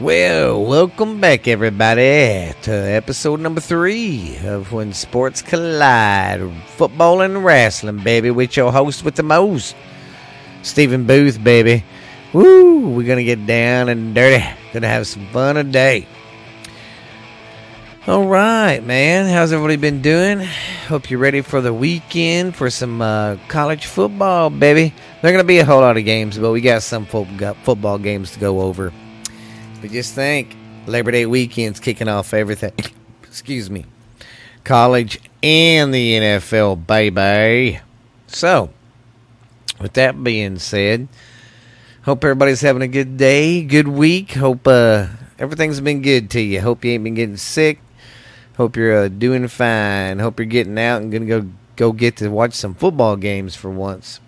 Well, welcome back, everybody, to episode number three of When Sports Collide Football and Wrestling, baby, with your host with the most, Stephen Booth, baby. Woo, we're going to get down and dirty. Going to have some fun today. All right, man. How's everybody been doing? Hope you're ready for the weekend for some uh, college football, baby. There going to be a whole lot of games, but we got some football games to go over. But just think, Labor Day weekend's kicking off everything. Excuse me. College and the NFL, baby. So, with that being said, hope everybody's having a good day, good week. Hope uh, everything's been good to you. Hope you ain't been getting sick. Hope you're uh, doing fine. Hope you're getting out and gonna go go get to watch some football games for once.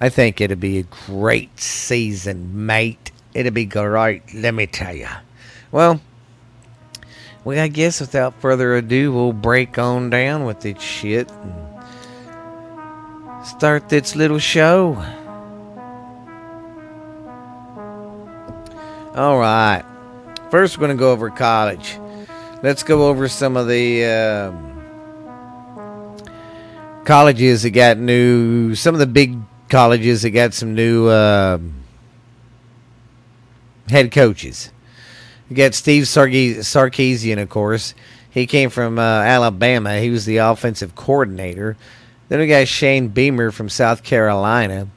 I think it'll be a great season, mate. It'll be great, let me tell you. Well, well, I guess without further ado, we'll break on down with this shit and start this little show. All right. First, we're going to go over college. Let's go over some of the um, colleges that got new, some of the big colleges that got some new. um head coaches. You got Steve Sarkisian, of course. He came from uh, Alabama. He was the offensive coordinator. Then we got Shane Beamer from South Carolina.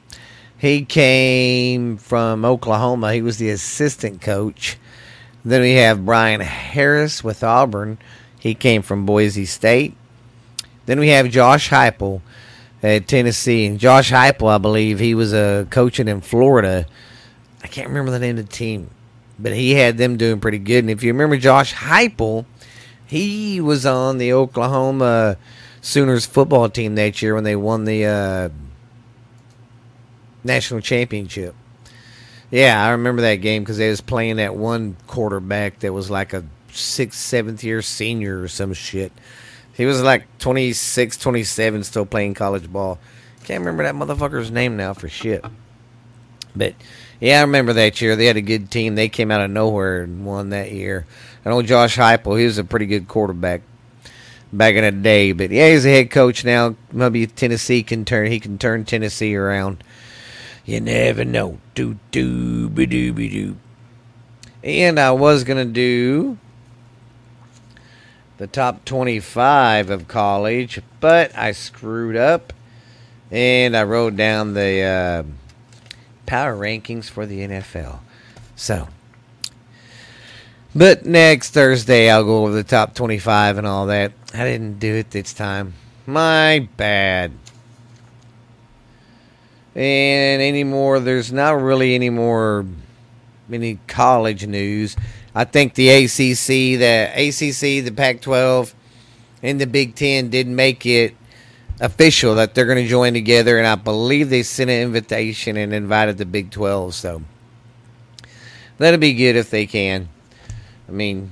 He came from Oklahoma. He was the assistant coach. Then we have Bryan Harsin with Auburn. He came from Boise State. Then we have Josh Heupel at Tennessee. And Josh Heupel, I believe, he was a uh, coaching in Florida I can't remember the name of the team, but he had them doing pretty good. And if you remember Josh Heupel, he was on the Oklahoma Sooners football team that year when they won the uh, national championship. Yeah, I remember that game because they was playing that one quarterback that was like a sixth, seventh year senior or some shit. He was like 26, 27, still playing college ball. Can't remember that motherfucker's name now for shit. But yeah, I remember that year. They had a good team. They came out of nowhere and won that year. I know Josh Heupel. He was a pretty good quarterback back in the day. But yeah, he's a head coach now. Maybe Tennessee can turn. He can turn Tennessee around. You never know. Do do be do be do. And I was gonna do the top twenty-five of college, but I screwed up, and I wrote down the. Uh, power rankings for the NFL. So, but next Thursday I'll go over the top 25 and all that. I didn't do it this time. My bad. And anymore, there's not really any more any college news. I think the ACC, the ACC, the Pac-12, and the Big Ten didn't make it official that they're going to join together, and I believe they sent an invitation and invited the Big 12. So that'll be good if they can. I mean,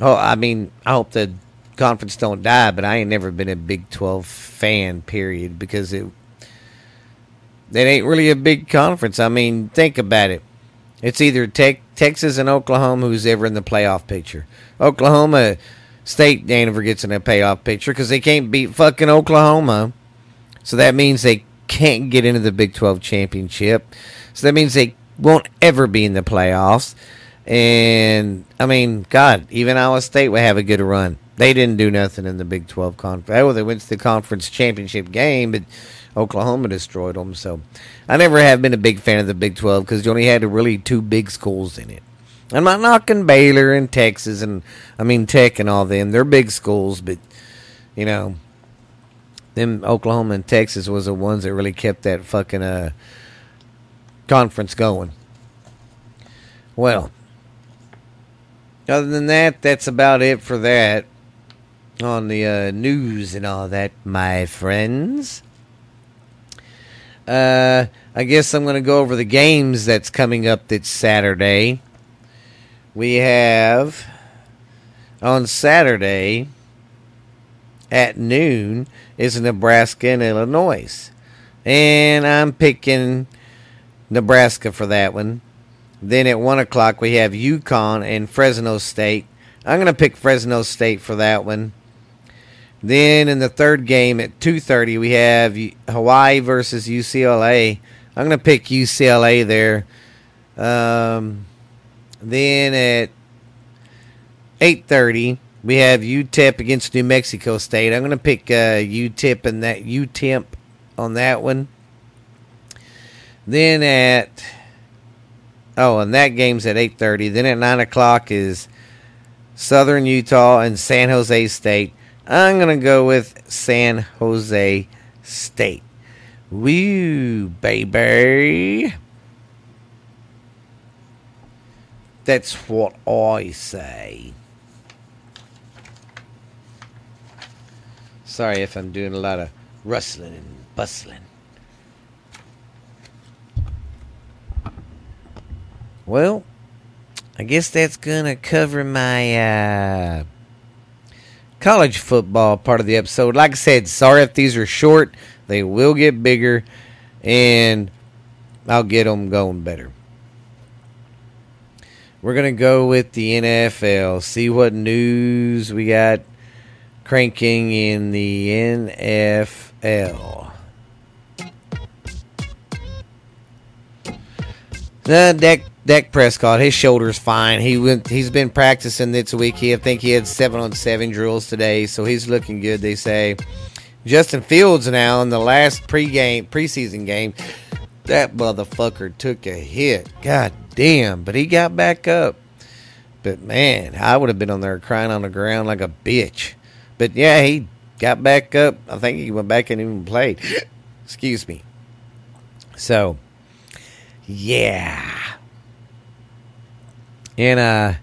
oh, I mean, I hope the conference don't die, but I ain't never been a Big 12 fan, period, because it it ain't really a big conference. I mean, think about it. It's either te- Texas and Oklahoma who's ever in the playoff picture. Oklahoma State never gets in a payoff picture because they can't beat fucking Oklahoma. So that means they can't get into the Big 12 championship. So that means they won't ever be in the playoffs. And I mean, God, even Iowa State would have a good run. They didn't do nothing in the Big 12 conference. Oh, they went to the conference championship game, but Oklahoma destroyed them. So I never have been a big fan of the Big 12 because you only had really two big schools in it. I'm not knocking Baylor and Texas and I mean Tech and all them. They're big schools, but you know, them Oklahoma and Texas was the ones that really kept that fucking uh conference going. Well, other than that, that's about it for that on the uh, news and all that, my friends. Uh, I guess I'm going to go over the games that's coming up this Saturday we have on Saturday at noon is Nebraska and Illinois. And I'm picking Nebraska for that one. Then at one o'clock we have UConn and Fresno State. I'm gonna pick Fresno State for that one. Then in the third game at 2:30 we have Hawaii versus UCLA. I'm gonna pick UCLA there. Um, then at 8:30 we have UTEP against New Mexico State. I'm gonna pick uh, UTEP and that UTEP on that one. Then at oh, and that game's at 8:30. Then at nine o'clock is Southern Utah and San Jose State. I'm going to go with San Jose State. Woo, baby. That's what I say. Sorry if I'm doing a lot of rustling and bustling. Well, I guess that's going to cover my uh, college football part of the episode. Like I said, sorry if these are short. They will get bigger, and I'll get them going better. We're going to go with the NFL, see what news we got cranking in the NFL. The deck Dak Prescott, his shoulder's fine. He went. He's been practicing this week. He, I think he had seven on seven drills today, so he's looking good. They say. Justin Fields now in the last pregame preseason game, that motherfucker took a hit. God damn! But he got back up. But man, I would have been on there crying on the ground like a bitch. But yeah, he got back up. I think he went back and even played. Excuse me. So, yeah. And uh,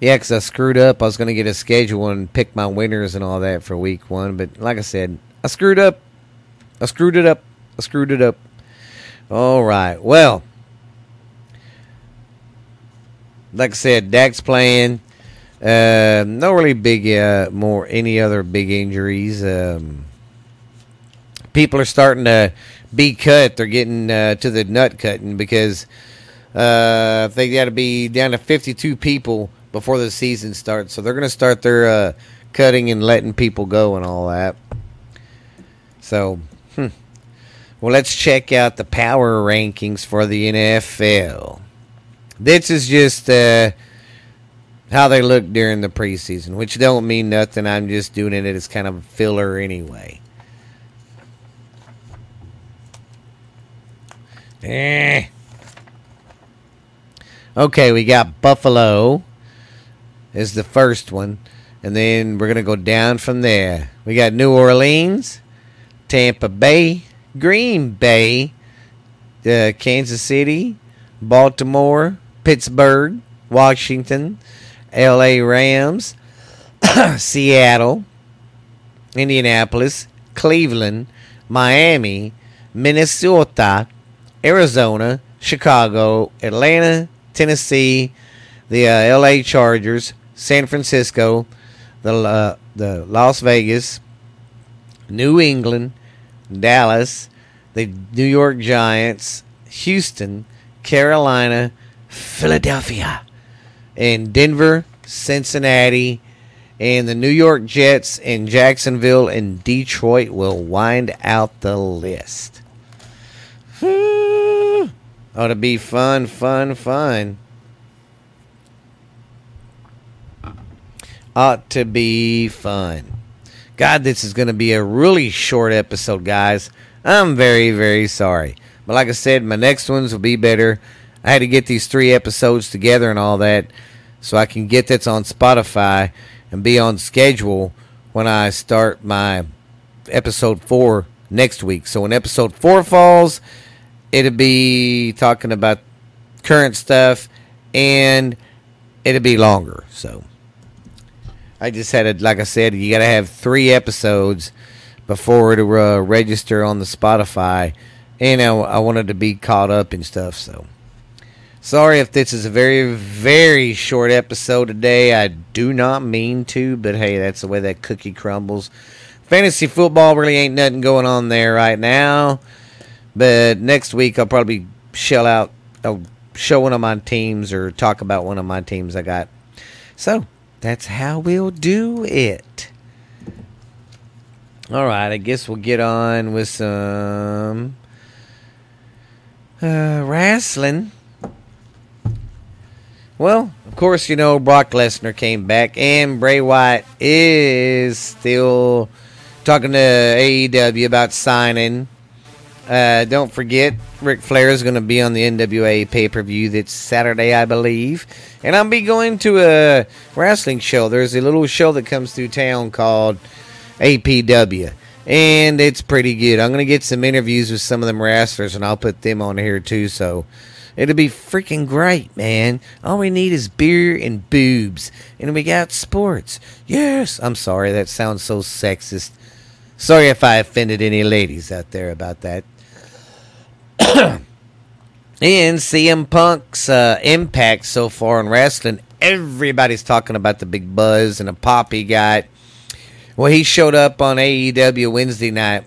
yeah, because I screwed up. I was going to get a schedule and pick my winners and all that for week one. But like I said, I screwed up. I screwed it up. I screwed it up. All right. Well, like I said, Dak's playing. Uh, no really big, uh, more any other big injuries. Um, people are starting to be cut. They're getting uh, to the nut cutting because uh, they got to be down to 52 people before the season starts. So they're going to start their uh, cutting and letting people go and all that. So. Well, let's check out the power rankings for the NFL. This is just uh, how they look during the preseason, which don't mean nothing. I'm just doing it as kind of filler anyway. Eh. Okay, we got Buffalo is the first one, and then we're gonna go down from there. We got New Orleans, Tampa Bay, Green Bay, uh, Kansas City, Baltimore, Pittsburgh, Washington, L.A. Rams, Seattle, Indianapolis, Cleveland, Miami, Minnesota, Arizona, Chicago, Atlanta, Tennessee, the uh, L.A. Chargers, San Francisco, the uh, the Las Vegas, New England, Dallas, the New York Giants, Houston, Carolina, Philadelphia, and Denver, Cincinnati, and the New York Jets and Jacksonville and Detroit will wind out the list. Ought to be fun, fun, fun. Ought to be fun. God, this is going to be a really short episode, guys. I'm very, very sorry. But like I said, my next ones will be better. I had to get these three episodes together and all that so I can get this on Spotify and be on schedule when I start my episode four next week. So when episode four falls, it'll be talking about current stuff and it'll be longer. So I just had it, like I said, you got to have three episodes before to uh, register on the Spotify, and I, I wanted to be caught up and stuff. So sorry if this is a very very short episode today. I do not mean to, but hey, that's the way that cookie crumbles. Fantasy football really ain't nothing going on there right now. But next week I'll probably shell out a show one of my teams or talk about one of my teams I got. So that's how we'll do it. All right, I guess we'll get on with some uh, wrestling. Well, of course, you know Brock Lesnar came back, and Bray Wyatt is still talking to AEW about signing. Uh, don't forget, Ric Flair is going to be on the NWA pay per view that's Saturday, I believe. And I'll be going to a wrestling show. There's a little show that comes through town called APW. And it's pretty good. I'm going to get some interviews with some of them wrestlers, and I'll put them on here too. So it'll be freaking great, man. All we need is beer and boobs. And we got sports. Yes. I'm sorry. That sounds so sexist. Sorry if I offended any ladies out there about that. and CM Punk's uh, impact so far in wrestling, everybody's talking about the big buzz and the pop he got. Well, he showed up on AEW Wednesday night,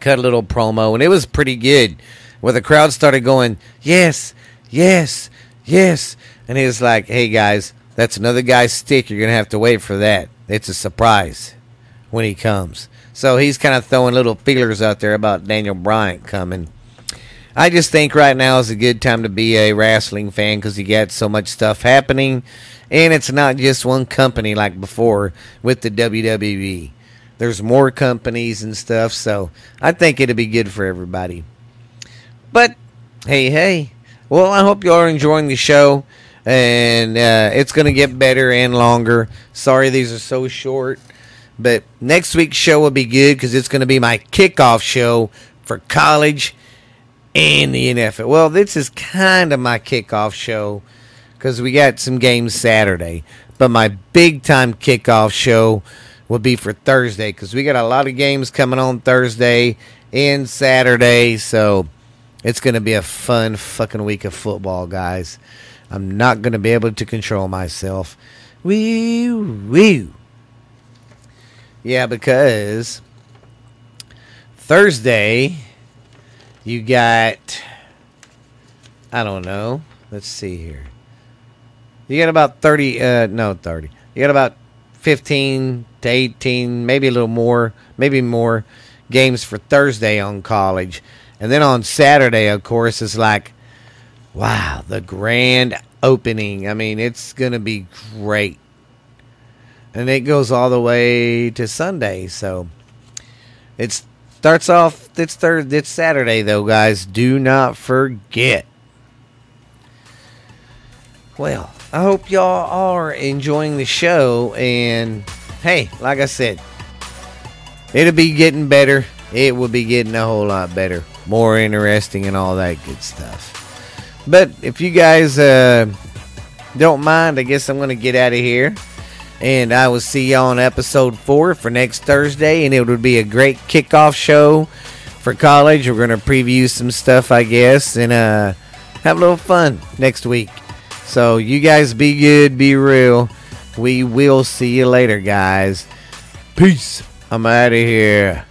cut a little promo, and it was pretty good. Where the crowd started going, yes, yes, yes. And he was like, hey guys, that's another guy's stick. You're to have to wait for that. It's a surprise when he comes. So he's kind of throwing little feelers out there about Daniel Bryan coming. I just think right now is a good time to be a wrestling fan because you got so much stuff happening, and it's not just one company like before with the WWE. There's more companies and stuff, so I think it'll be good for everybody. But hey, hey, well, I hope you are enjoying the show, and uh, it's going to get better and longer. Sorry, these are so short, but next week's show will be good because it's going to be my kickoff show for college and the NFL. Well, this is kind of my kickoff show because we got some games Saturday. But my big time kickoff show will be for Thursday because we got a lot of games coming on Thursday and Saturday. So it's going to be a fun fucking week of football, guys. I'm not going to be able to control myself. Wee woo. Yeah, because Thursday you got, I don't know. Let's see here. You got about 30, uh, no, 30. You got about 15 to 18, maybe a little more, maybe more games for Thursday on college. And then on Saturday, of course, it's like, wow, the grand opening. I mean, it's going to be great. And it goes all the way to Sunday. So it Starts off it's Thursday, it's Saturday though, guys. Do not forget. Well, I hope y'all are enjoying the show and hey, like I said, it'll be getting better. It will be getting a whole lot better, more interesting and all that good stuff. But if you guys uh, don't mind, I guess I'm going to get out of here. And I will see y'all on episode four for next Thursday. And it would be a great kickoff show for college. We're going to preview some stuff, I guess, and uh, have a little fun next week. So you guys be good, be real. We will see you later, guys. Peace. I'm out of here.